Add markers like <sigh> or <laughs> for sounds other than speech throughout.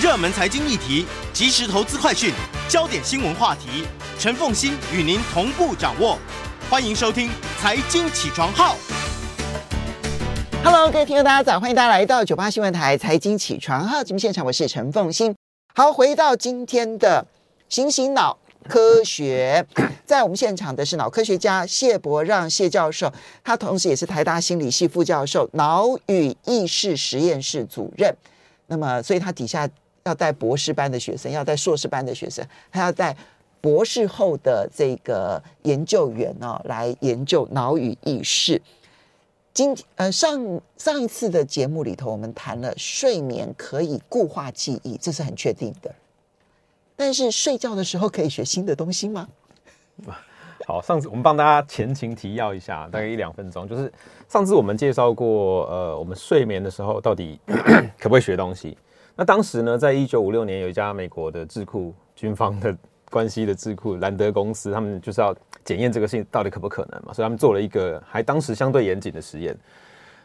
热门财经议题、即时投资快讯、焦点新闻话题，陈凤欣与您同步掌握。欢迎收听《财经起床号》。Hello，各位听众，大家早，欢迎大家来到九八新闻台《财经起床号》节目现场，我是陈凤欣。好，回到今天的醒醒脑科学，在我们现场的是脑科学家谢伯让谢教授，他同时也是台大心理系副教授、脑与意识实验室主任。那么，所以他底下。要带博士班的学生，要带硕士班的学生，还要带博士后的这个研究员哦，来研究脑与意识。今呃上上一次的节目里头，我们谈了睡眠可以固化记忆，这是很确定的。但是睡觉的时候可以学新的东西吗？好，上次我们帮大家前情提要一下，大概一两分钟，就是上次我们介绍过，呃，我们睡眠的时候到底 <coughs> 可不可以学东西？那当时呢，在一九五六年，有一家美国的智库 <laughs> 军方的关系的智库兰德公司，他们就是要检验这个事情到底可不可能嘛，所以他们做了一个还当时相对严谨的实验。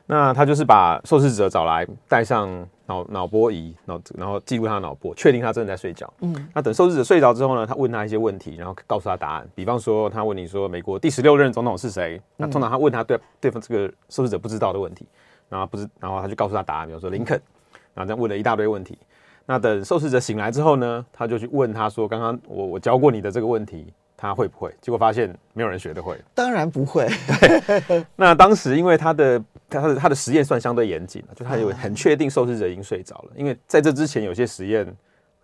那他就是把受试者找来，带上脑脑波仪，脑然后记录他的脑波，确定他真的在睡觉。嗯。那等受试者睡着之后呢，他问他一些问题，然后告诉他答案。比方说，他问你说美国第十六任总统是谁？那通常他问他对对方这个受试者不知道的问题，然后不知，然后他就告诉他答案，比方说林肯。然后这样问了一大堆问题，那等受试者醒来之后呢，他就去问他说：“刚刚我我教过你的这个问题，他会不会？”结果发现没有人学得会，当然不会。对，<laughs> 那当时因为他的他的他的实验算相对严谨，就他有很确定受试者已经睡着了，因为在这之前有些实验。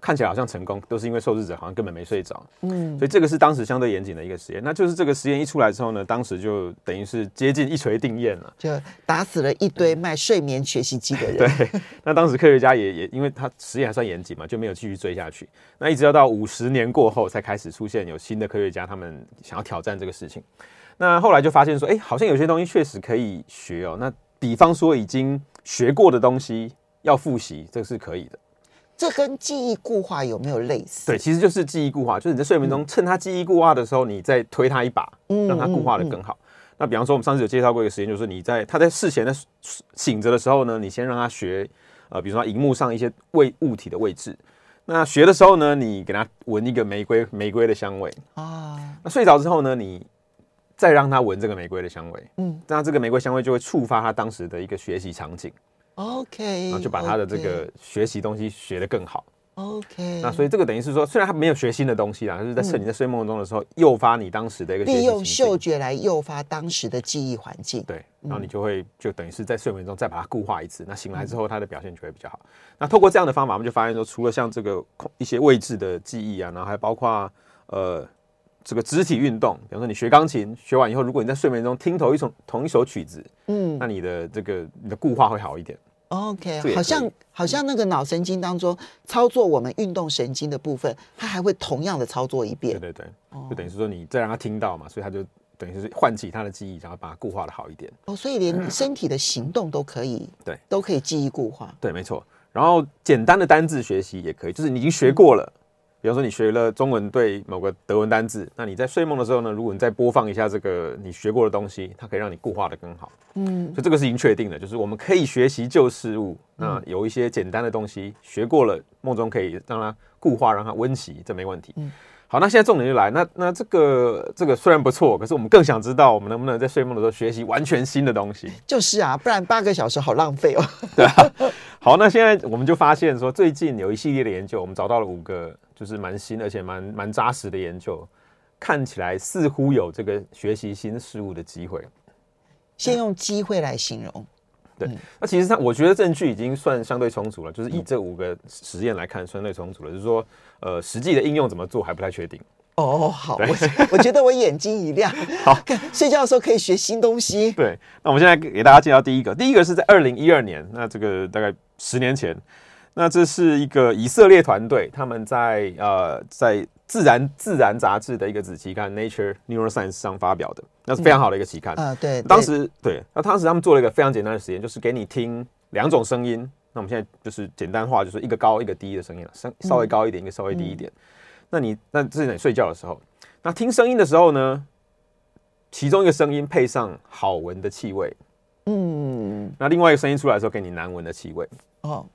看起来好像成功，都是因为受试者好像根本没睡着。嗯，所以这个是当时相对严谨的一个实验。那就是这个实验一出来之后呢，当时就等于是接近一锤定验了，就打死了一堆卖睡眠学习机的人。<laughs> 对，那当时科学家也也因为他实验还算严谨嘛，就没有继续追下去。那一直要到五十年过后，才开始出现有新的科学家，他们想要挑战这个事情。那后来就发现说，哎，好像有些东西确实可以学哦。那比方说已经学过的东西要复习，这个是可以的。这跟记忆固化有没有类似？对，其实就是记忆固化，就是你在睡眠中趁他记忆固化的时候，你再推他一把，让他固化的更好。那比方说，我们上次有介绍过一个实验，就是你在他在事前的醒着的时候呢，你先让他学，呃，比如说荧幕上一些位物体的位置。那学的时候呢，你给他闻一个玫瑰玫瑰的香味啊。那睡着之后呢，你再让他闻这个玫瑰的香味，嗯，那这个玫瑰香味就会触发他当时的一个学习场景。OK，然后就把他的这个学习东西学得更好。OK，那所以这个等于是说，虽然他没有学新的东西啦，就是在趁你在睡梦中的时候，诱发你当时的一个利用嗅觉来诱发当时的记忆环境。对，然后你就会就等于是在睡眠中再把它固化一次，那醒来之后它的表现就会比较好。那透过这样的方法，我们就发现说，除了像这个一些位置的记忆啊，然后还包括呃这个肢体运动，比方说你学钢琴学完以后，如果你在睡眠中听同一首同一首曲子，嗯，那你的这个你的固化会好一点。OK，好像好像那个脑神经当中操作我们运动神经的部分，它还会同样的操作一遍。对对对，就等于是说你再让他听到嘛，所以他就等于是唤起他的记忆，然后把它固化的好一点。哦，所以连身体的行动都可以，对，都可以记忆固化。对，没错。然后简单的单字学习也可以，就是你已经学过了。比方说，你学了中文对某个德文单字，那你在睡梦的时候呢，如果你再播放一下这个你学过的东西，它可以让你固化的更好。嗯，所以这个是已经确定的，就是我们可以学习旧事物。那有一些简单的东西学过了，梦中可以让它固化，让它温习，这没问题。嗯。好，那现在重点就来，那那这个这个虽然不错，可是我们更想知道，我们能不能在睡梦的时候学习完全新的东西？就是啊，不然八个小时好浪费哦。对啊。好，那现在我们就发现说，最近有一系列的研究，我们找到了五个，就是蛮新而且蛮蛮扎实的研究，看起来似乎有这个学习新事物的机会。先用机会来形容。对，那其实上我觉得证据已经算相对充足了，就是以这五个实验来看，相对充足了。就是说，呃，实际的应用怎么做还不太确定。哦，好，我我觉得我眼睛一亮。<laughs> 好，看睡觉的时候可以学新东西。对，那我们现在给大家介绍第一个，第一个是在二零一二年，那这个大概十年前，那这是一个以色列团队，他们在呃在。自然自然杂志的一个子期刊《Nature Neuroscience》上发表的，那是非常好的一个期刊。啊、嗯呃，对。当时对，那当时他们做了一个非常简单的实验，就是给你听两种声音。那我们现在就是简单化，就是一个高一个低的声音了，声稍微高一点，一个稍微低一点。嗯、那你那这是你睡觉的时候，那听声音的时候呢，其中一个声音配上好闻的气味，嗯，那另外一个声音出来的时候给你难闻的气味。哦。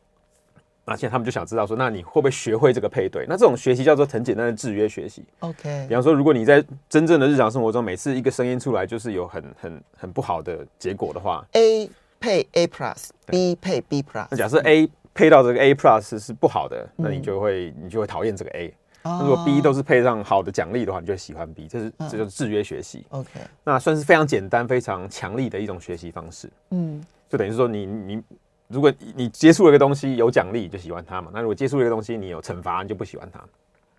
而且他们就想知道说，那你会不会学会这个配对？那这种学习叫做很简单的制约学习。OK，比方说，如果你在真正的日常生活中，每次一个声音出来就是有很很很不好的结果的话，A 配 A plus，B 配 B plus。那假设 A 配到这个 A plus 是不好的，那你就会你就会讨厌这个 A。那如果 B 都是配上好的奖励的话，你就会喜欢 B。这是这就是制约学习。OK，那算是非常简单、非常强力的一种学习方式。嗯，就等于是说你你。如果你接触了一个东西有奖励，就喜欢它嘛。那如果接触了一个东西你有惩罚，你就不喜欢它。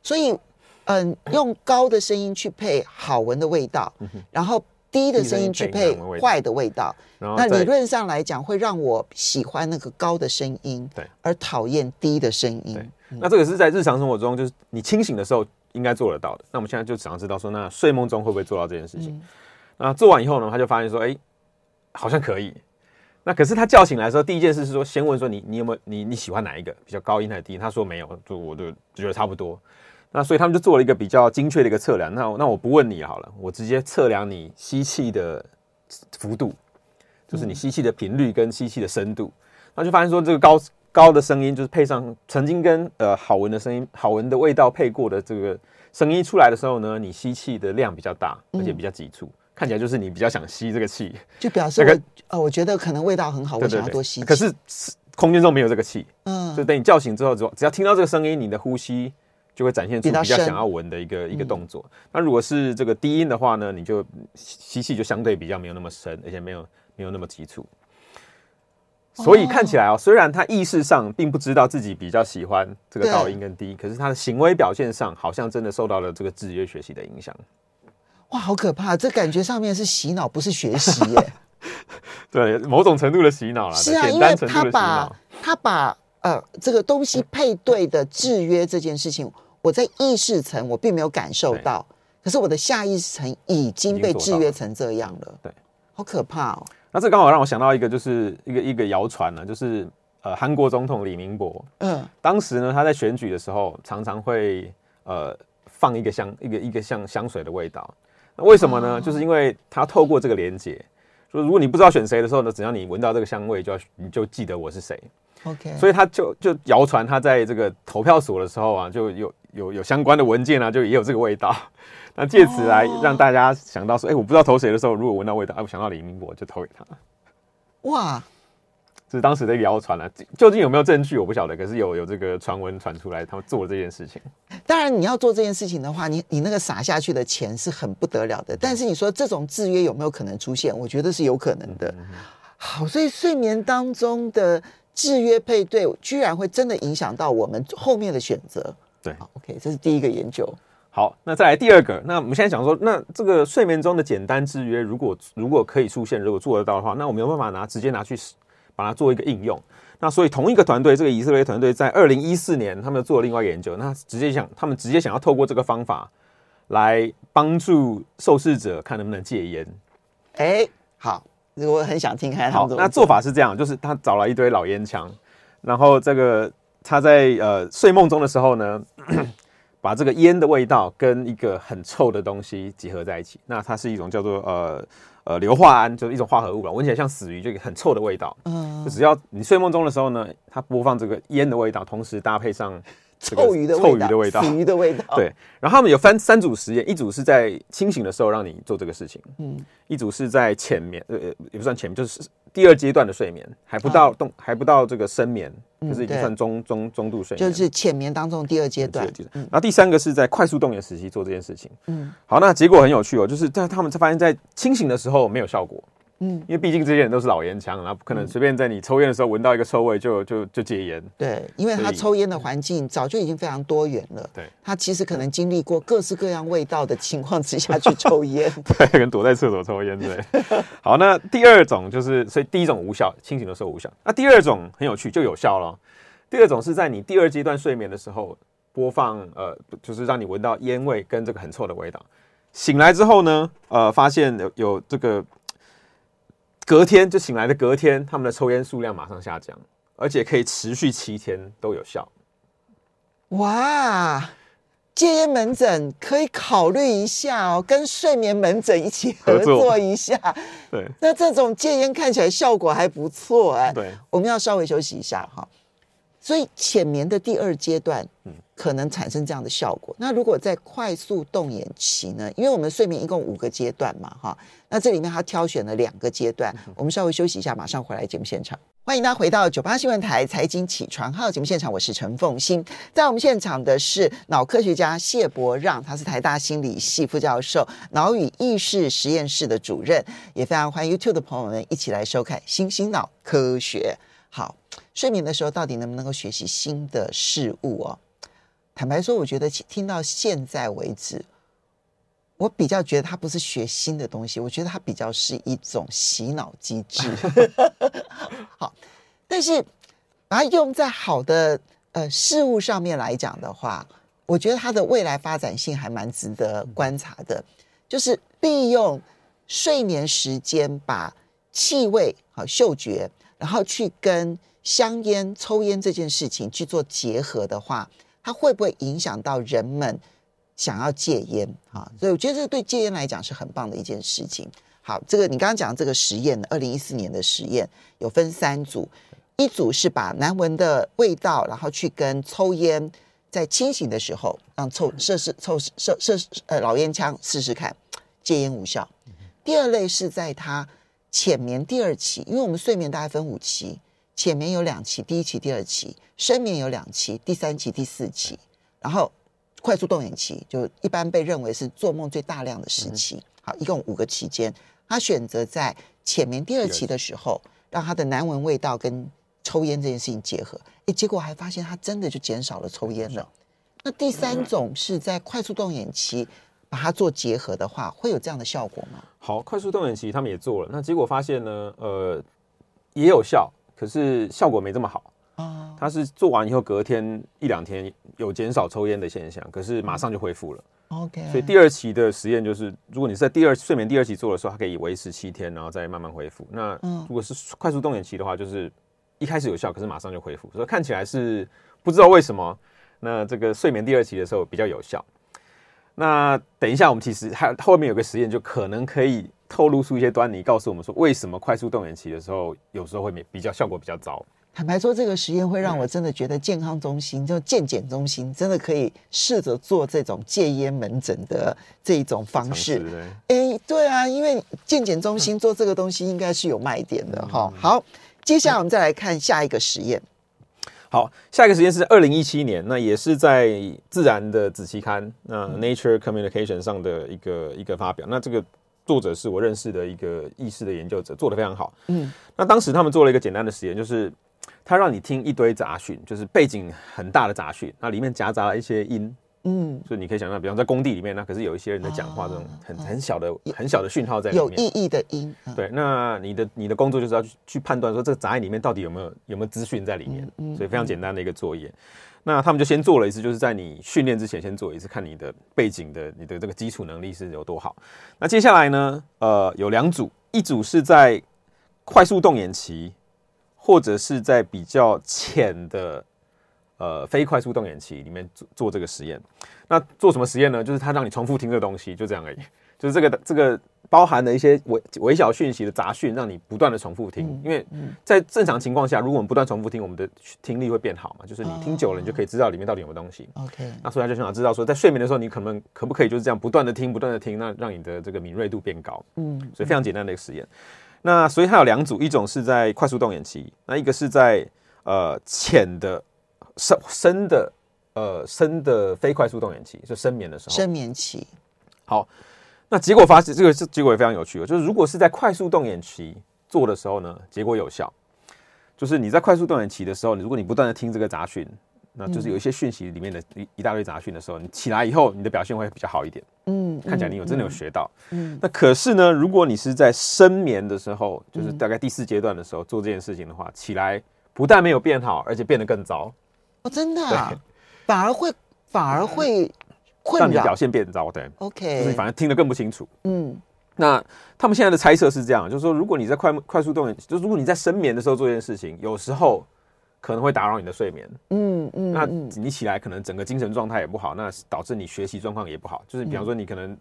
所以，嗯，用高的声音去配好闻的味道，然后低的声音去配坏的味道。那理论上来讲，会让我喜欢那个高的声音，对，而讨厌低的声音。那这个是在日常生活中，就是你清醒的时候应该做得到的。那我们现在就想要知道说，那睡梦中会不会做到这件事情？那做完以后呢，他就发现说，哎，好像可以。那可是他叫醒来的时候，第一件事是说，先问说你你有没有你你喜欢哪一个比较高音还是低音？他说没有，就我就觉得差不多。那所以他们就做了一个比较精确的一个测量。那那我不问你好了，我直接测量你吸气的幅度，就是你吸气的频率跟吸气的深度。那就发现说，这个高高的声音就是配上曾经跟呃好闻的声音、好闻的味道配过的这个声音出来的时候呢，你吸气的量比较大，而且比较急促。看起来就是你比较想吸这个气，就表示我、那个、呃，我觉得可能味道很好，我想要多吸。可是空间中没有这个气，嗯，就等你叫醒之后，只只要听到这个声音，你的呼吸就会展现出比较想要闻的一个一个动作。那如果是这个低音的话呢，你就吸气就相对比较没有那么深，而且没有没有那么急促。所以看起来哦，虽然他意识上并不知道自己比较喜欢这个高音跟低，可是他的行为表现上好像真的受到了这个制约学习的影响。哇，好可怕！这感觉上面是洗脑，不是学习耶。<laughs> 对，某种程度的洗脑了。是啊，因为他把他把呃这个东西配对的制约这件事情，我在意识层我并没有感受到，可是我的下意识层已经被制约成这样了。对，好可怕哦。那这刚好让我想到一个，就是一个一个谣传呢，就是呃韩国总统李明博，嗯，当时呢他在选举的时候常常会呃放一个香一个一个像香水的味道。那为什么呢？就是因为他透过这个连接，说如果你不知道选谁的时候呢，只要你闻到这个香味，就要你就记得我是谁。OK，所以他就就谣传他在这个投票所的时候啊，就有有有相关的文件啊，就也有这个味道。<laughs> 那借此来让大家想到说，哎，我不知道投谁的时候，如果闻到味道，哎，我想到李明博，就投给他。哇！这是当时的一个谣传了，究竟有没有证据我不晓得。可是有有这个传闻传出来，他们做了这件事情。当然，你要做这件事情的话，你你那个撒下去的钱是很不得了的。但是你说这种制约有没有可能出现？我觉得是有可能的。好，所以睡眠当中的制约配对，居然会真的影响到我们后面的选择。对，OK，这是第一个研究。好，那再来第二个。那我们现在讲说，那这个睡眠中的简单制约，如果如果可以出现，如果做得到的话，那我没有办法拿直接拿去。把它做一个应用，那所以同一个团队，这个以色列团队在二零一四年，他们做了另外一个研究，那直接想，他们直接想要透过这个方法来帮助受试者看能不能戒烟。哎，好，我很想听。好，那做法是这样，就是他找了一堆老烟枪，然后这个他在呃睡梦中的时候呢，<clears throat> 把这个烟的味道跟一个很臭的东西结合在一起，那它是一种叫做呃。呃，硫化铵就是一种化合物了，闻起来像死鱼，就很臭的味道。嗯，就只要你睡梦中的时候呢，它播放这个烟的味道，同时搭配上臭鱼的臭鱼的味道，死鱼的味道。对，然后他们有分三组实验，一组是在清醒的时候让你做这个事情，嗯，一组是在浅眠，呃，也不算浅眠，就是第二阶段的睡眠，还不到动，还不到这个深眠。就是已经算中中中度睡眠，就是浅眠当中第二阶段。然后第三个是在快速动眼时期做这件事情。嗯，好，那结果很有趣哦，就是在他们才发现，在清醒的时候没有效果。嗯，因为毕竟这些人都是老烟枪，然后不可能随便在你抽烟的时候闻到一个臭味就就就戒烟。对，因为他抽烟的环境早就已经非常多元了。对，他其实可能经历过各式各样味道的情况之下去抽烟。<laughs> 对，可能躲在厕所抽烟。对。<laughs> 好，那第二种就是，所以第一种无效，清醒的时候无效。那第二种很有趣，就有效了。第二种是在你第二阶段睡眠的时候播放，呃，就是让你闻到烟味跟这个很臭的味道。醒来之后呢，呃，发现有有这个。隔天就醒来的隔天，他们的抽烟数量马上下降，而且可以持续七天都有效。哇，戒烟门诊可以考虑一下哦，跟睡眠门诊一起合作一下。对，那这种戒烟看起来效果还不错哎。对，我们要稍微休息一下哈。所以浅眠的第二阶段，嗯，可能产生这样的效果。那如果在快速动眼期呢？因为我们睡眠一共五个阶段嘛，哈，那这里面他挑选了两个阶段。我们稍微休息一下，马上回来节目现场。欢迎大家回到九八新闻台财经起床号节目现场，我是陈凤欣。在我们现场的是脑科学家谢伯让，他是台大心理系副教授、脑与意识实验室的主任，也非常欢迎 YouTube 的朋友们一起来收看《星星脑科学》。好，睡眠的时候到底能不能够学习新的事物哦？坦白说，我觉得听到现在为止，我比较觉得它不是学新的东西，我觉得它比较是一种洗脑机制。<laughs> 好，但是把它用在好的呃事物上面来讲的话，我觉得它的未来发展性还蛮值得观察的，就是利用睡眠时间把气味和嗅觉。然后去跟香烟、抽烟这件事情去做结合的话，它会不会影响到人们想要戒烟啊？所以我觉得这对戒烟来讲是很棒的一件事情。好，这个你刚刚讲这个实验，二零一四年的实验有分三组，一组是把难闻的味道，然后去跟抽烟在清醒的时候让抽试试抽试试呃老烟枪试试看戒烟无效。第二类是在他。浅眠第二期，因为我们睡眠大概分五期，浅眠有两期，第一期、第二期；深眠有两期，第三期、第四期。然后快速动眼期就一般被认为是做梦最大量的时期。好，一共五个期间，他选择在浅眠第二期的时候，让他的难闻味道跟抽烟这件事情结合，诶，结果还发现他真的就减少了抽烟了。那第三种是在快速动眼期。把它做结合的话，会有这样的效果吗？好，快速动眼期他们也做了，那结果发现呢，呃，也有效，可是效果没这么好啊。他是做完以后，隔天一两天有减少抽烟的现象，可是马上就恢复了。OK，所以第二期的实验就是，如果你是在第二睡眠第二期做的时候，它可以维持七天，然后再慢慢恢复。那如果是快速动眼期的话，就是一开始有效，可是马上就恢复，所以看起来是不知道为什么。那这个睡眠第二期的时候比较有效。那等一下，我们其实还后面有个实验，就可能可以透露出一些端倪，告诉我们说为什么快速动眼期的时候有时候会比较效果比较糟。坦白说，这个实验会让我真的觉得健康中心就健检中心真的可以试着做这种戒烟门诊的这一种方式。哎，对啊，因为健检中心做这个东西应该是有卖点的哈。好，接下来我们再来看下一个实验。好，下一个实验是二零一七年，那也是在《自然》的子期刊，那 Nature Communication 上的一个一个发表。那这个作者是我认识的一个意识的研究者，做的非常好。嗯，那当时他们做了一个简单的实验，就是他让你听一堆杂讯，就是背景很大的杂讯，那里面夹杂了一些音。嗯，所以你可以想象，比方在工地里面，那可是有一些人在讲话，这种很很小的、很小的讯号在里面，有意义的音。对，那你的你的工作就是要去去判断说，这个杂音里面到底有没有有没有资讯在里面。所以非常简单的一个作业。那他们就先做了一次，就是在你训练之前先做一次，看你的背景的你的这个基础能力是有多好。那接下来呢，呃，有两组，一组是在快速动眼期，或者是在比较浅的。呃，非快速动眼期里面做做这个实验，那做什么实验呢？就是他让你重复听这个东西，就这样而已。就是这个这个包含了一些微微小讯息的杂讯，让你不断的重复听。因为在正常情况下，如果我们不断重复听，我们的听力会变好嘛。就是你听久了，你就可以知道里面到底有没有东西。OK。那所以他就想要知道说，在睡眠的时候，你可能可不可以就是这样不断的听，不断的听，那让你的这个敏锐度变高。嗯。所以非常简单的一个实验。那所以它有两组，一种是在快速动眼期，那一个是在呃浅的。深深的，呃，深的非快速动眼期，就深眠的时候。深眠期。好，那结果发现这个是结果也非常有趣，就是如果是在快速动眼期做的时候呢，结果有效。就是你在快速动眼期的时候，如果你不断的听这个杂讯，那就是有一些讯息里面的一一大堆杂讯的时候，你起来以后，你的表现会比较好一点。嗯，看起来你有真的有学到。嗯，那可是呢，如果你是在深眠的时候，就是大概第四阶段的时候做这件事情的话，起来不但没有变好，而且变得更糟。哦、真的、啊，反而会反而会让你表现变糟。对，OK，就是你反而听得更不清楚。嗯，那他们现在的猜测是这样，就是说，如果你在快快速动眼，就如果你在深眠的时候做一件事情，有时候可能会打扰你的睡眠。嗯嗯，那你起来可能整个精神状态也不好，那导致你学习状况也不好。就是比方说，你可能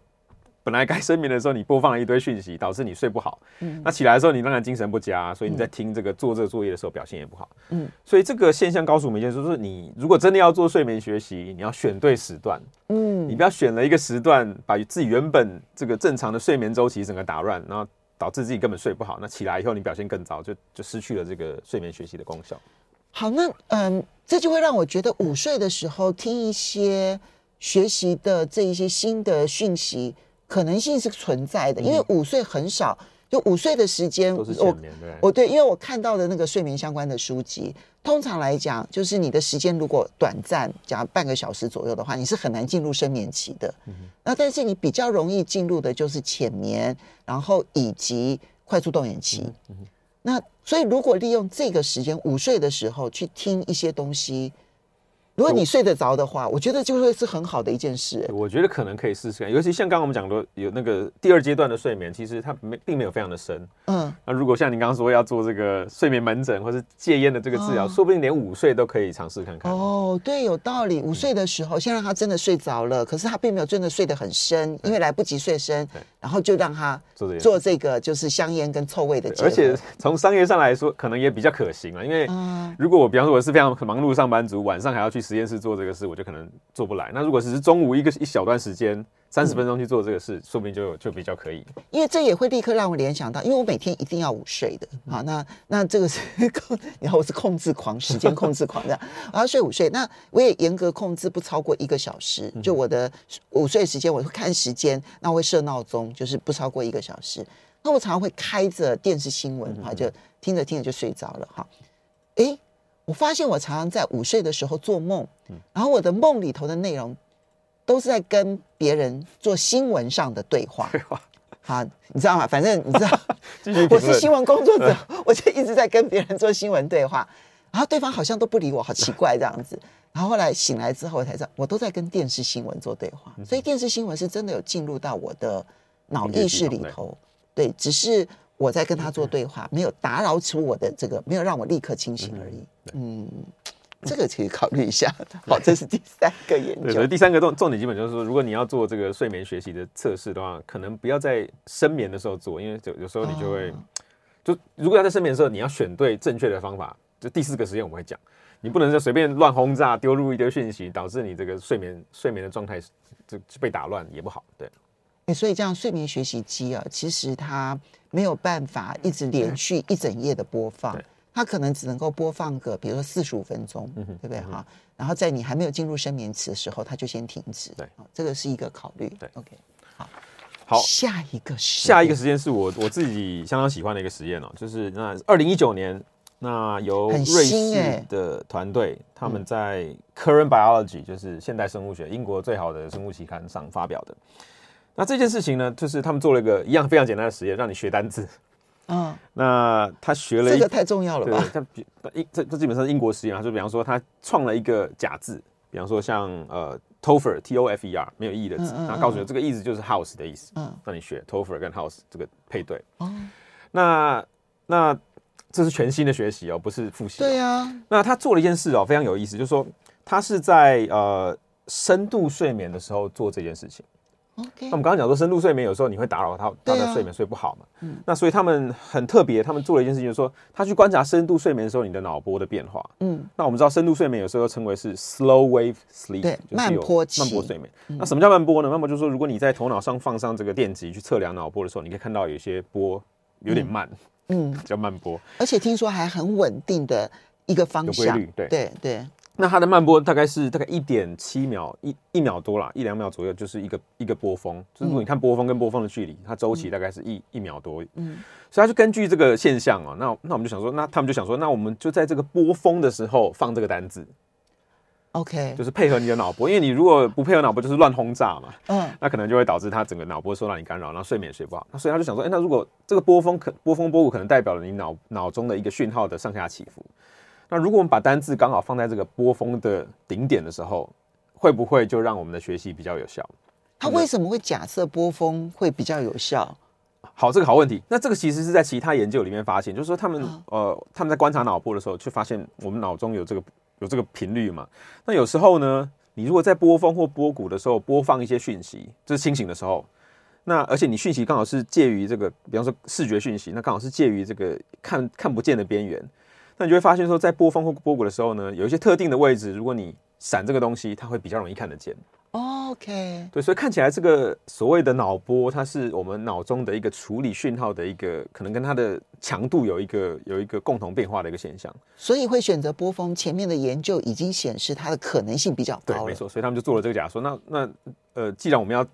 本来该睡眠的时候，你播放了一堆讯息，导致你睡不好。嗯，那起来的时候，你当然精神不佳，所以你在听这个做这个作业的时候表现也不好。嗯，所以这个现象告诉我们一件事，就是你如果真的要做睡眠学习，你要选对时段。嗯，你不要选了一个时段，把自己原本这个正常的睡眠周期整个打乱，然后导致自己根本睡不好。那起来以后你表现更糟，就就失去了这个睡眠学习的功效。好，那嗯，这就会让我觉得午睡的时候听一些学习的这一些新的讯息，可能性是存在的，因为午睡很少，就午睡的时间我对，因为我看到的那个睡眠相关的书籍，通常来讲，就是你的时间如果短暂，讲半个小时左右的话，你是很难进入深眠期的。嗯、那但是你比较容易进入的就是浅眠，然后以及快速动眼期。那所以如果利用这个时间午睡的时候去听一些东西。如果你睡得着的话，我觉得就会是很好的一件事。我觉得可能可以试试看，尤其像刚刚我们讲的，有那个第二阶段的睡眠，其实它没并没有非常的深。嗯，那如果像你刚刚说要做这个睡眠门诊或是戒烟的这个治疗，哦、说不定连午睡都可以尝试看看。哦，对，有道理。午睡的时候，先让他真的睡着了，可是他并没有真的睡得很深，因为来不及睡深，然后就让他做这个就是香烟跟臭味的。而且从商业上来说，可能也比较可行啊，因为如果我比方说我是非常忙碌上班族，晚上还要去。实验室做这个事，我就可能做不来。那如果只是中午一个一小段时间，三十分钟去做这个事，嗯、说不定就就比较可以。因为这也会立刻让我联想到，因为我每天一定要午睡的。好，那那这个是 <laughs> 控，然后我是控制狂，时间控制狂这样，我要睡午睡。那我也严格控制不超过一个小时。就我的午睡时间，我会看时间，那我会设闹钟，就是不超过一个小时。那我常常会开着电视新闻，哈，就听着听着就睡着了，哈。诶。我发现我常常在午睡的时候做梦，然后我的梦里头的内容都是在跟别人做新闻上的对话。好，你知道吗？反正你知道，<laughs> 我是新闻工作者，<laughs> 我就一直在跟别人做新闻对话，然后对方好像都不理我，好奇怪这样子。然后后来醒来之后，我才知道我都在跟电视新闻做对话，所以电视新闻是真的有进入到我的脑意识里头。对，只是。我在跟他做对话，没有打扰出我的这个，没有让我立刻清醒而已。嗯，这个可以考虑一下。<laughs> 好，这是第三个研究。第三个重重点基本就是说，如果你要做这个睡眠学习的测试的话，可能不要在深眠的时候做，因为有有时候你就会，就如果要在深眠的时候，你要选对正确的方法。就第四个实验我们会讲，你不能就随便乱轰炸，丢入一堆讯息，导致你这个睡眠睡眠的状态就被打乱，也不好。对。所以这样睡眠学习机啊，其实它没有办法一直连续一整夜的播放，对它可能只能够播放个，比如说四十五分钟，对不对哈？然后在你还没有进入深眠期的时候，它就先停止。对，这个是一个考虑。对，OK，好，好，下一个下一个时间是我我自己相当喜欢的一个实验哦，就是那二零一九年，那由瑞士的团队他们在《Current Biology》就是现代生物学，英国最好的生物期刊上发表的。那这件事情呢，就是他们做了一个一样非常简单的实验，让你学单字。嗯，那他学了一这个太重要了吧？对，他英这这基本上是英国实验啊，就比方说他创了一个假字，比方说像呃 Topher T O F E R 没有意义的字，然后告诉你这个意思就是 house 的意思。嗯，让你学 Topher 跟 house 这个配对。哦，那那这是全新的学习哦，不是复习。对呀。那他做了一件事哦，非常有意思，就是说他是在呃深度睡眠的时候做这件事情。那我们刚刚讲说，深度睡眠有时候你会打扰他，他的睡眠睡不好嘛。嗯。那所以他们很特别，他们做了一件事情，就是说他去观察深度睡眠的时候你的脑波的变化。嗯。那我们知道深度睡眠有时候称为是 slow wave sleep，对，慢波期。慢波睡眠。嗯、那什么叫慢波呢？慢波就是说，如果你在头脑上放上这个电极去测量脑波的时候，你可以看到有些波有点慢。嗯。<laughs> 叫慢波。而且听说还很稳定的一个方向。规律。对对对。那它的慢波大概是大概一点七秒，一一秒多啦，一两秒左右就是一个一个波峰。就是如果你看波峰跟波峰的距离，它周期大概是一一秒多。嗯，所以他就根据这个现象啊，那那我们就想说，那他们就想说，那我们就在这个波峰的时候放这个单子，OK，就是配合你的脑波，因为你如果不配合脑波，就是乱轰炸嘛。嗯，那可能就会导致他整个脑波受到你干扰，然后睡眠睡不好。那所以他就想说，哎，那如果这个波峰可波峰波谷可能代表了你脑脑中的一个讯号的上下起伏。那如果我们把单字刚好放在这个波峰的顶点的时候，会不会就让我们的学习比较有效？他为什么会假设波峰会比较有效？好，这个好问题。那这个其实是在其他研究里面发现，就是说他们呃他们在观察脑波的时候，就发现我们脑中有这个有这个频率嘛。那有时候呢，你如果在波峰或波谷的时候播放一些讯息，就是清醒的时候，那而且你讯息刚好是介于这个，比方说视觉讯息，那刚好是介于这个看看不见的边缘。那你就会发现说，在波峰或波谷的时候呢，有一些特定的位置，如果你闪这个东西，它会比较容易看得见。OK，对，所以看起来这个所谓的脑波，它是我们脑中的一个处理讯号的一个，可能跟它的强度有一个有一个共同变化的一个现象。所以会选择波峰，前面的研究已经显示它的可能性比较高。对，没错，所以他们就做了这个假说。那那呃，既然我们要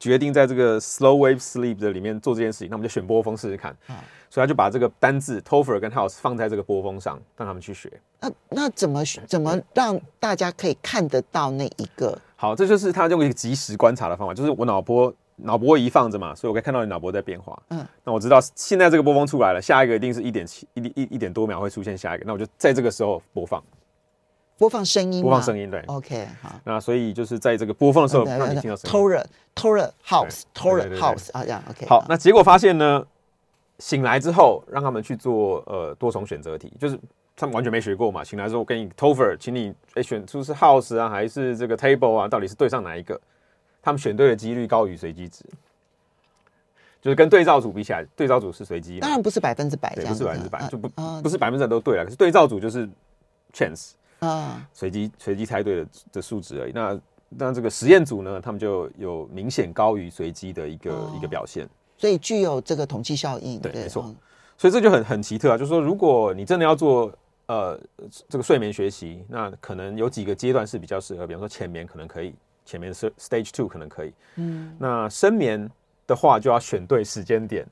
决定在这个 slow wave sleep 的里面做这件事情，那我们就选波峰试试看。啊，所以他就把这个单字 Topher 跟 House 放在这个波峰上，让他们去学。那那怎么怎么让大家可以看得到那一个？好，这就是他用一个即时观察的方法，就是我脑波脑波仪放着嘛，所以我可以看到你脑波在变化。嗯，那我知道现在这个波峰出来了，下一个一定是一点七一一一点多秒会出现下一个，那我就在这个时候播放。播放声音，播放声音，对，OK，好。那所以就是在这个播放的时候，让你听到声音。Torah，Torah House，Torah House 啊，这样 OK。好，那结果发现呢，醒来之后让他们去做呃多重选择题，就是他们完全没学过嘛。醒来之后给你 Topher，请你哎选出是 House 啊还是这个 Table 啊，到底是对上哪一个？他们选对的几率高于随机值，就是跟对照组比起来，对照组是随机，当然不是百分之百，不是百分之百，就不不是百分之百都对了。可是对照组就是 chance。啊，随机随机猜对的的数值而已。那那这个实验组呢，他们就有明显高于随机的一个、哦、一个表现，所以具有这个统计效应。对，对没错。嗯、所以这就很很奇特啊，就是说，如果你真的要做呃这个睡眠学习，那可能有几个阶段是比较适合，比方说浅眠可能可以，浅眠是 stage two 可能可以。嗯，那深眠的话就要选对时间点，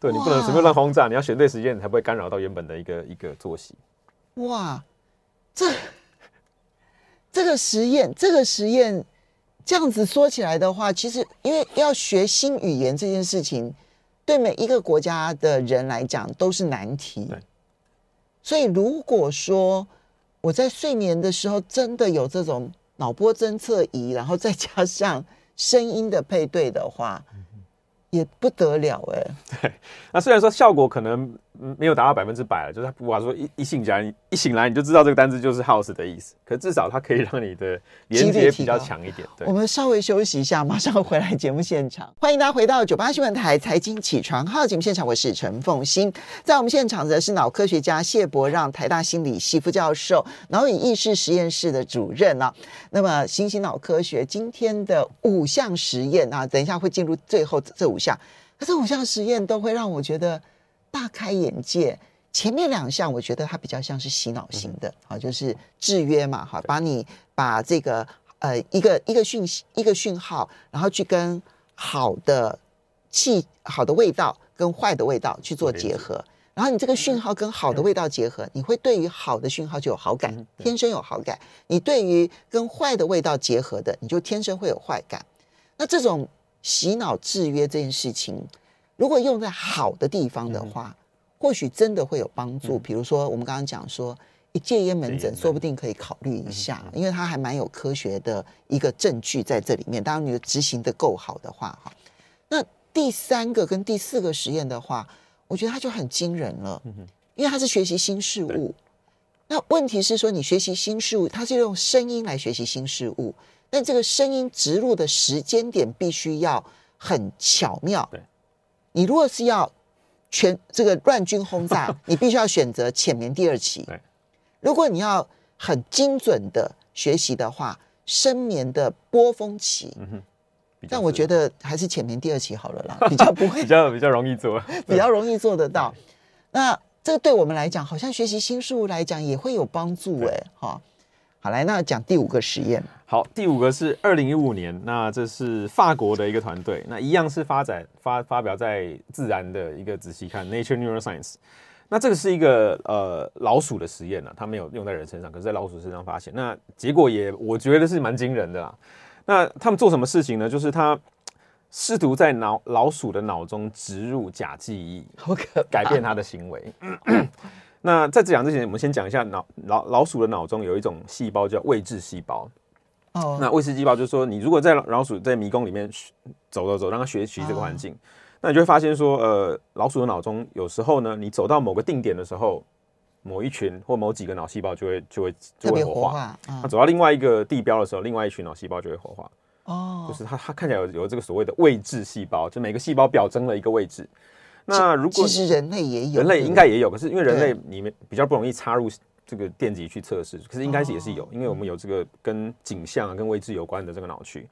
对你不能随便乱轰炸，你要选对时间，你才不会干扰到原本的一个一个作息。哇。这这个实验，这个实验这样子说起来的话，其实因为要学新语言这件事情，对每一个国家的人来讲都是难题。对所以如果说我在睡眠的时候真的有这种脑波侦测仪，然后再加上声音的配对的话，也不得了哎、欸。对，那虽然说效果可能。没有达到百分之百了，就是他不管说一一醒来，一醒来你就知道这个单字就是 house 的意思，可至少它可以让你的连接比较强一点。对，我们稍微休息一下，马上回来节目现场。欢迎大家回到九八新闻台财经起床号节目现场，我是陈凤欣，在我们现场的是脑科学家谢伯让，台大心理系副教授，脑与意识实验室的主任啊。那么新兴脑科学今天的五项实验啊，等一下会进入最后这五项，可这五项实验都会让我觉得。大开眼界，前面两项我觉得它比较像是洗脑型的，好，就是制约嘛，好，把你把这个呃一个一个讯息一个讯号，然后去跟好的气好的味道跟坏的味道去做结合，然后你这个讯号跟好的味道结合，你会对于好的讯号就有好感，天生有好感；你对于跟坏的味道结合的，你就天生会有坏感。那这种洗脑制约这件事情。如果用在好的地方的话，或许真的会有帮助。比如说，我们刚刚讲说，一戒烟门诊，说不定可以考虑一下，因为它还蛮有科学的一个证据在这里面。当然，你执行的够好的话，哈。那第三个跟第四个实验的话，我觉得它就很惊人了，因为它是学习新事物。那问题是说，你学习新事物，它是用声音来学习新事物，但这个声音植入的时间点必须要很巧妙。你如果是要全这个乱军轰炸，<laughs> 你必须要选择浅眠第二期。如果你要很精准的学习的话，深眠的波峰期。但我觉得还是浅眠第二期好了啦，<laughs> 比较不会比较比较容易做，<laughs> 比较容易做得到。那这个对我们来讲，好像学习新事物来讲也会有帮助哎，哈。好，来，那讲第五个实验。好，第五个是二零一五年，那这是法国的一个团队，那一样是发展发发表在《自然》的一个仔细看《Nature Neuroscience》。那这个是一个呃老鼠的实验呢，它没有用在人身上，可是在老鼠身上发现，那结果也我觉得是蛮惊人的啦。那他们做什么事情呢？就是他试图在脑老鼠的脑中植入假记忆，改变它的行为。那在这讲之前，我们先讲一下脑老老鼠的脑中有一种细胞叫位置细胞。哦，那位置细胞就是说，你如果在老鼠在迷宫里面走走走，让它学习这个环境，哦、那你就会发现说，呃，老鼠的脑中有时候呢，你走到某个定点的时候，某一群或某几个脑细胞就会就会就会活化。那、嗯、走到另外一个地标的时候，另外一群脑细胞就会活化。哦，就是它它看起来有有这个所谓的位置细胞，就每个细胞表征了一个位置。那如果其实人类也有，人类应该也有，可是因为人类里面比较不容易插入这个电极去测试，可是应该是也是有，因为我们有这个跟景象啊、跟位置有关的这个脑区。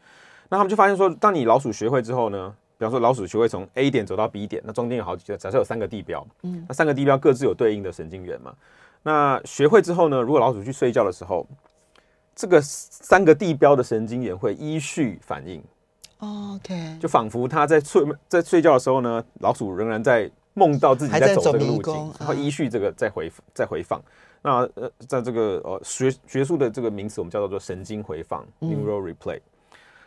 那他们就发现说，当你老鼠学会之后呢，比方说老鼠学会从 A 点走到 B 点，那中间有好几个，假设有三个地标，嗯，那三个地标各自有对应的神经元嘛。那学会之后呢，如果老鼠去睡觉的时候，这个三个地标的神经元会依序反应。OK，就仿佛他在睡在睡觉的时候呢，老鼠仍然在梦到自己在走这个路径，然后依序这个再回再回放。那呃，在这个呃学学术的这个名词，我们叫做神经回放 （neural replay）。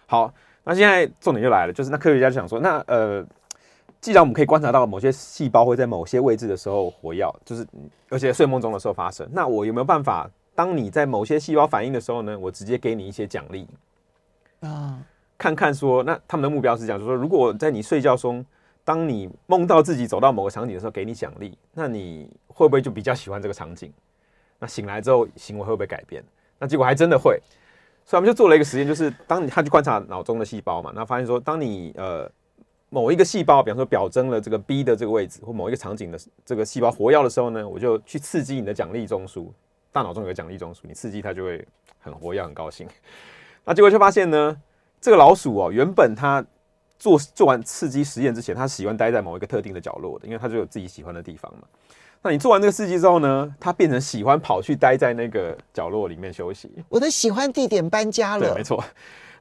好，那现在重点就来了，就是那科学家就想说，那呃，既然我们可以观察到某些细胞会在某些位置的时候活跃，就是而且睡梦中的时候发生，那我有没有办法，当你在某些细胞反应的时候呢，我直接给你一些奖励啊？看看说，那他们的目标是这样，就是说，如果在你睡觉中，当你梦到自己走到某个场景的时候，给你奖励，那你会不会就比较喜欢这个场景？那醒来之后行为会不会改变？那结果还真的会，所以我们就做了一个实验，就是当你他去观察脑中的细胞嘛，那发现说，当你呃某一个细胞，比方说表征了这个 B 的这个位置或某一个场景的这个细胞活跃的时候呢，我就去刺激你的奖励中枢，大脑中有个奖励中枢，你刺激它就会很活跃、很高兴。那结果就发现呢。这个老鼠哦，原本它做做完刺激实验之前，它喜欢待在某一个特定的角落的，因为它就有自己喜欢的地方嘛。那你做完这个刺激之后呢，它变成喜欢跑去待在那个角落里面休息。我的喜欢地点搬家了。对，没错。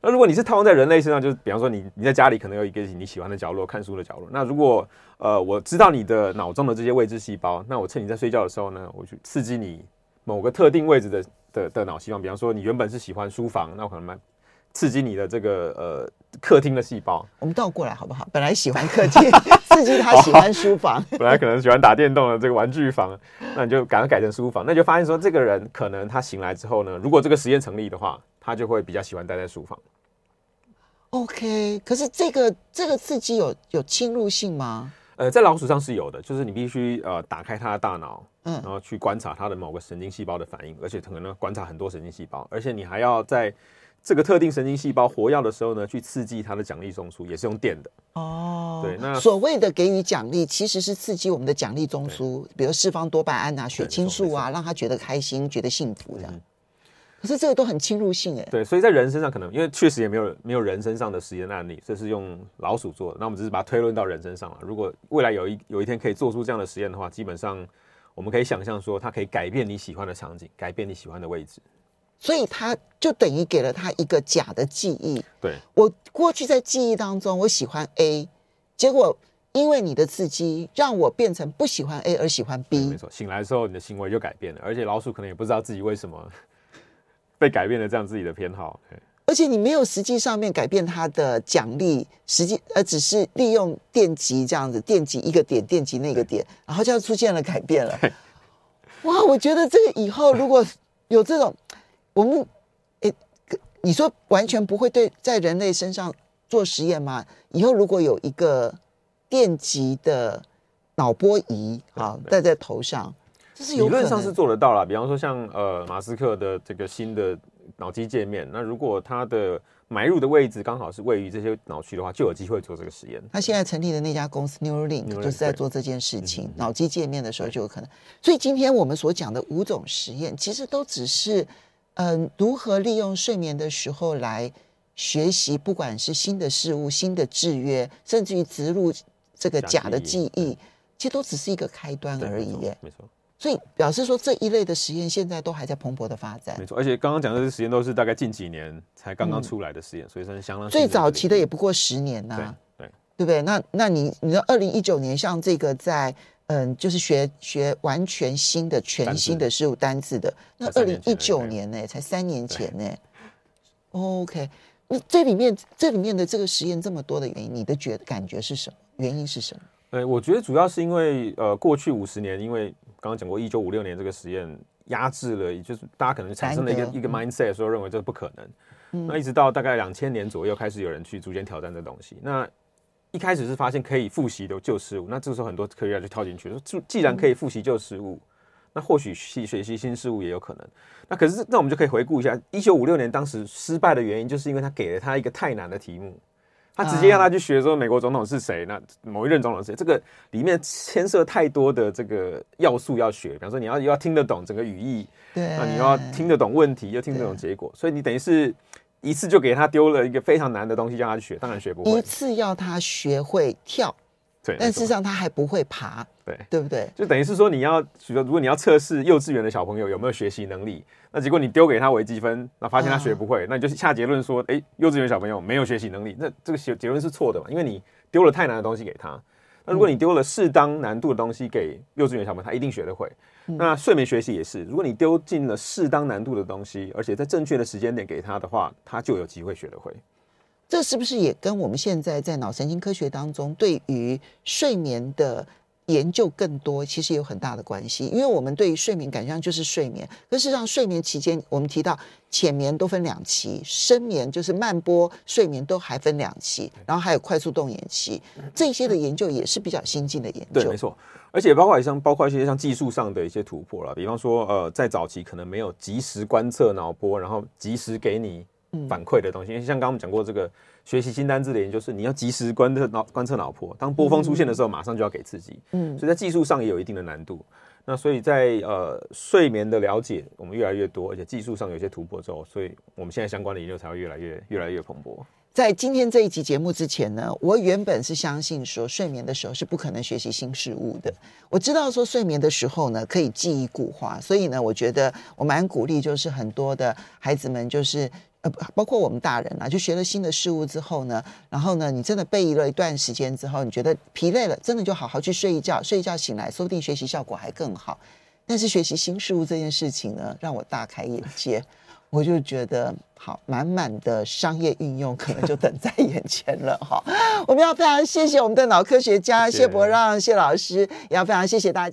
那如果你是套用在人类身上，就是比方说你你在家里可能有一个你喜欢的角落，看书的角落。那如果呃我知道你的脑中的这些位置细胞，那我趁你在睡觉的时候呢，我去刺激你某个特定位置的的的脑细胞。比方说你原本是喜欢书房，那我可能蛮。刺激你的这个呃客厅的细胞，我们倒过来好不好？本来喜欢客厅，<laughs> 刺激他喜欢书房。本来可能喜欢打电动的这个玩具房，那你就赶快改成书房。那就发现说，这个人可能他醒来之后呢，如果这个实验成立的话，他就会比较喜欢待在书房。OK，可是这个这个刺激有有侵入性吗？呃，在老鼠上是有的，就是你必须呃打开它的大脑，嗯，然后去观察它的某个神经细胞的反应，而且可能观察很多神经细胞，而且你还要在。这个特定神经细胞活跃的时候呢，去刺激它的奖励中枢，也是用电的。哦，对，那所谓的给予奖励，其实是刺激我们的奖励中枢，比如释放多巴胺啊、血清素啊，让他觉得开心、觉得幸福这样。嗯、可是这个都很侵入性哎。对，所以在人身上可能，因为确实也没有没有人身上的实验案例，这是用老鼠做的。那我们只是把它推论到人身上了。如果未来有一有一天可以做出这样的实验的话，基本上我们可以想象说，它可以改变你喜欢的场景，改变你喜欢的位置。所以他就等于给了他一个假的记忆。对，我过去在记忆当中，我喜欢 A，结果因为你的刺激，让我变成不喜欢 A 而喜欢 B。没错，醒来的时候你的行为就改变了，而且老鼠可能也不知道自己为什么 <laughs> 被改变了这样自己的偏好。而且你没有实际上面改变它的奖励，实际呃只是利用电极这样子，电极一个点，电极那个点，然后就出现了改变了。哇，我觉得这个以后如果有这种。我们，诶，你说完全不会对在人类身上做实验吗？以后如果有一个电极的脑波仪啊戴在头上，这是有理论上是做得到了。比方说像呃马斯克的这个新的脑机界面，那如果它的埋入的位置刚好是位于这些脑区的话，就有机会做这个实验。他现在成立的那家公司 Neuralink 就是在做这件事情，脑机界面的时候就有可能。所以今天我们所讲的五种实验，其实都只是。嗯，如何利用睡眠的时候来学习，不管是新的事物、新的制约，甚至于植入这个假的记忆，其实都只是一个开端而已。耶，没错。所以表示说，这一类的实验现在都还在蓬勃的发展。没错，而且刚刚讲的这些实验都是大概近几年才刚刚出来的实验，嗯、所以算是相当最早期的也不过十年呐、啊。对，对不对？那那你你知道，二零一九年像这个在。嗯，就是学学完全新的、全新的事物单字的。那二零一九年呢，才三年前呢。OK，那这里面这里面的这个实验这么多的原因，你的觉感觉是什么？原因是什么？呃，我觉得主要是因为呃，过去五十年，因为刚刚讲过一九五六年这个实验压制了，也就是大家可能产生了一个一个 mindset，说认为这不可能。嗯。那一直到大概两千年左右，开始有人去逐渐挑战这东西。那一开始是发现可以复习的旧事物，那这个时候很多科学家就跳进去说，既然可以复习旧事物，那或许去学习新事物也有可能。那可是，那我们就可以回顾一下，一九五六年当时失败的原因，就是因为他给了他一个太难的题目，他直接让他去学说美国总统是谁，那某一任总统是谁，这个里面牵涉太多的这个要素要学，比方说你要又要听得懂整个语义，对，那你又要听得懂问题，又听得懂结果，所以你等于是一次就给他丢了一个非常难的东西让他去学，当然学不会，一次要他学会跳。对，但事实上他还不会爬，对，对不对？就等于是说，你要，比如说，如果你要测试幼稚园的小朋友有没有学习能力，那结果你丢给他微积分，那发现他学不会，啊、那你就下结论说，哎，幼稚园小朋友没有学习能力，那这个结结论是错的嘛？因为你丢了太难的东西给他。那如果你丢了适当难度的东西给幼稚园小朋友，他一定学得会。嗯、那睡眠学习也是，如果你丢进了适当难度的东西，而且在正确的时间点给他的话，他就有机会学得会。这是不是也跟我们现在在脑神经科学当中对于睡眠的研究更多，其实有很大的关系？因为我们对于睡眠感觉上就是睡眠，可事实上睡眠期间，我们提到浅眠都分两期，深眠就是慢波睡眠都还分两期，然后还有快速动眼期，这些的研究也是比较新进的研究。对，没错，而且包括像包括一些像技术上的一些突破了，比方说呃，在早期可能没有及时观测脑波，然后及时给你。反馈的东西，因为像刚刚我们讲过这个学习新单字的研究，是你要及时观测脑观测脑波，当波峰出现的时候，马上就要给刺激。嗯，所以在技术上也有一定的难度。那所以在呃睡眠的了解，我们越来越多，而且技术上有些突破之后，所以我们现在相关的研究才会越来越越来越蓬勃。在今天这一集节目之前呢，我原本是相信说睡眠的时候是不可能学习新事物的。我知道说睡眠的时候呢，可以记忆固化，所以呢，我觉得我蛮鼓励，就是很多的孩子们就是。呃，包括我们大人啊，就学了新的事物之后呢，然后呢，你真的背了一段时间之后，你觉得疲累了，真的就好好去睡一觉，睡一觉醒来，说不定学习效果还更好。但是学习新事物这件事情呢，让我大开眼界，我就觉得好，满满的商业运用可能就等在眼前了哈。<laughs> 我们要非常谢谢我们的脑科学家谢，谢伯让谢老师，也要非常谢谢大家。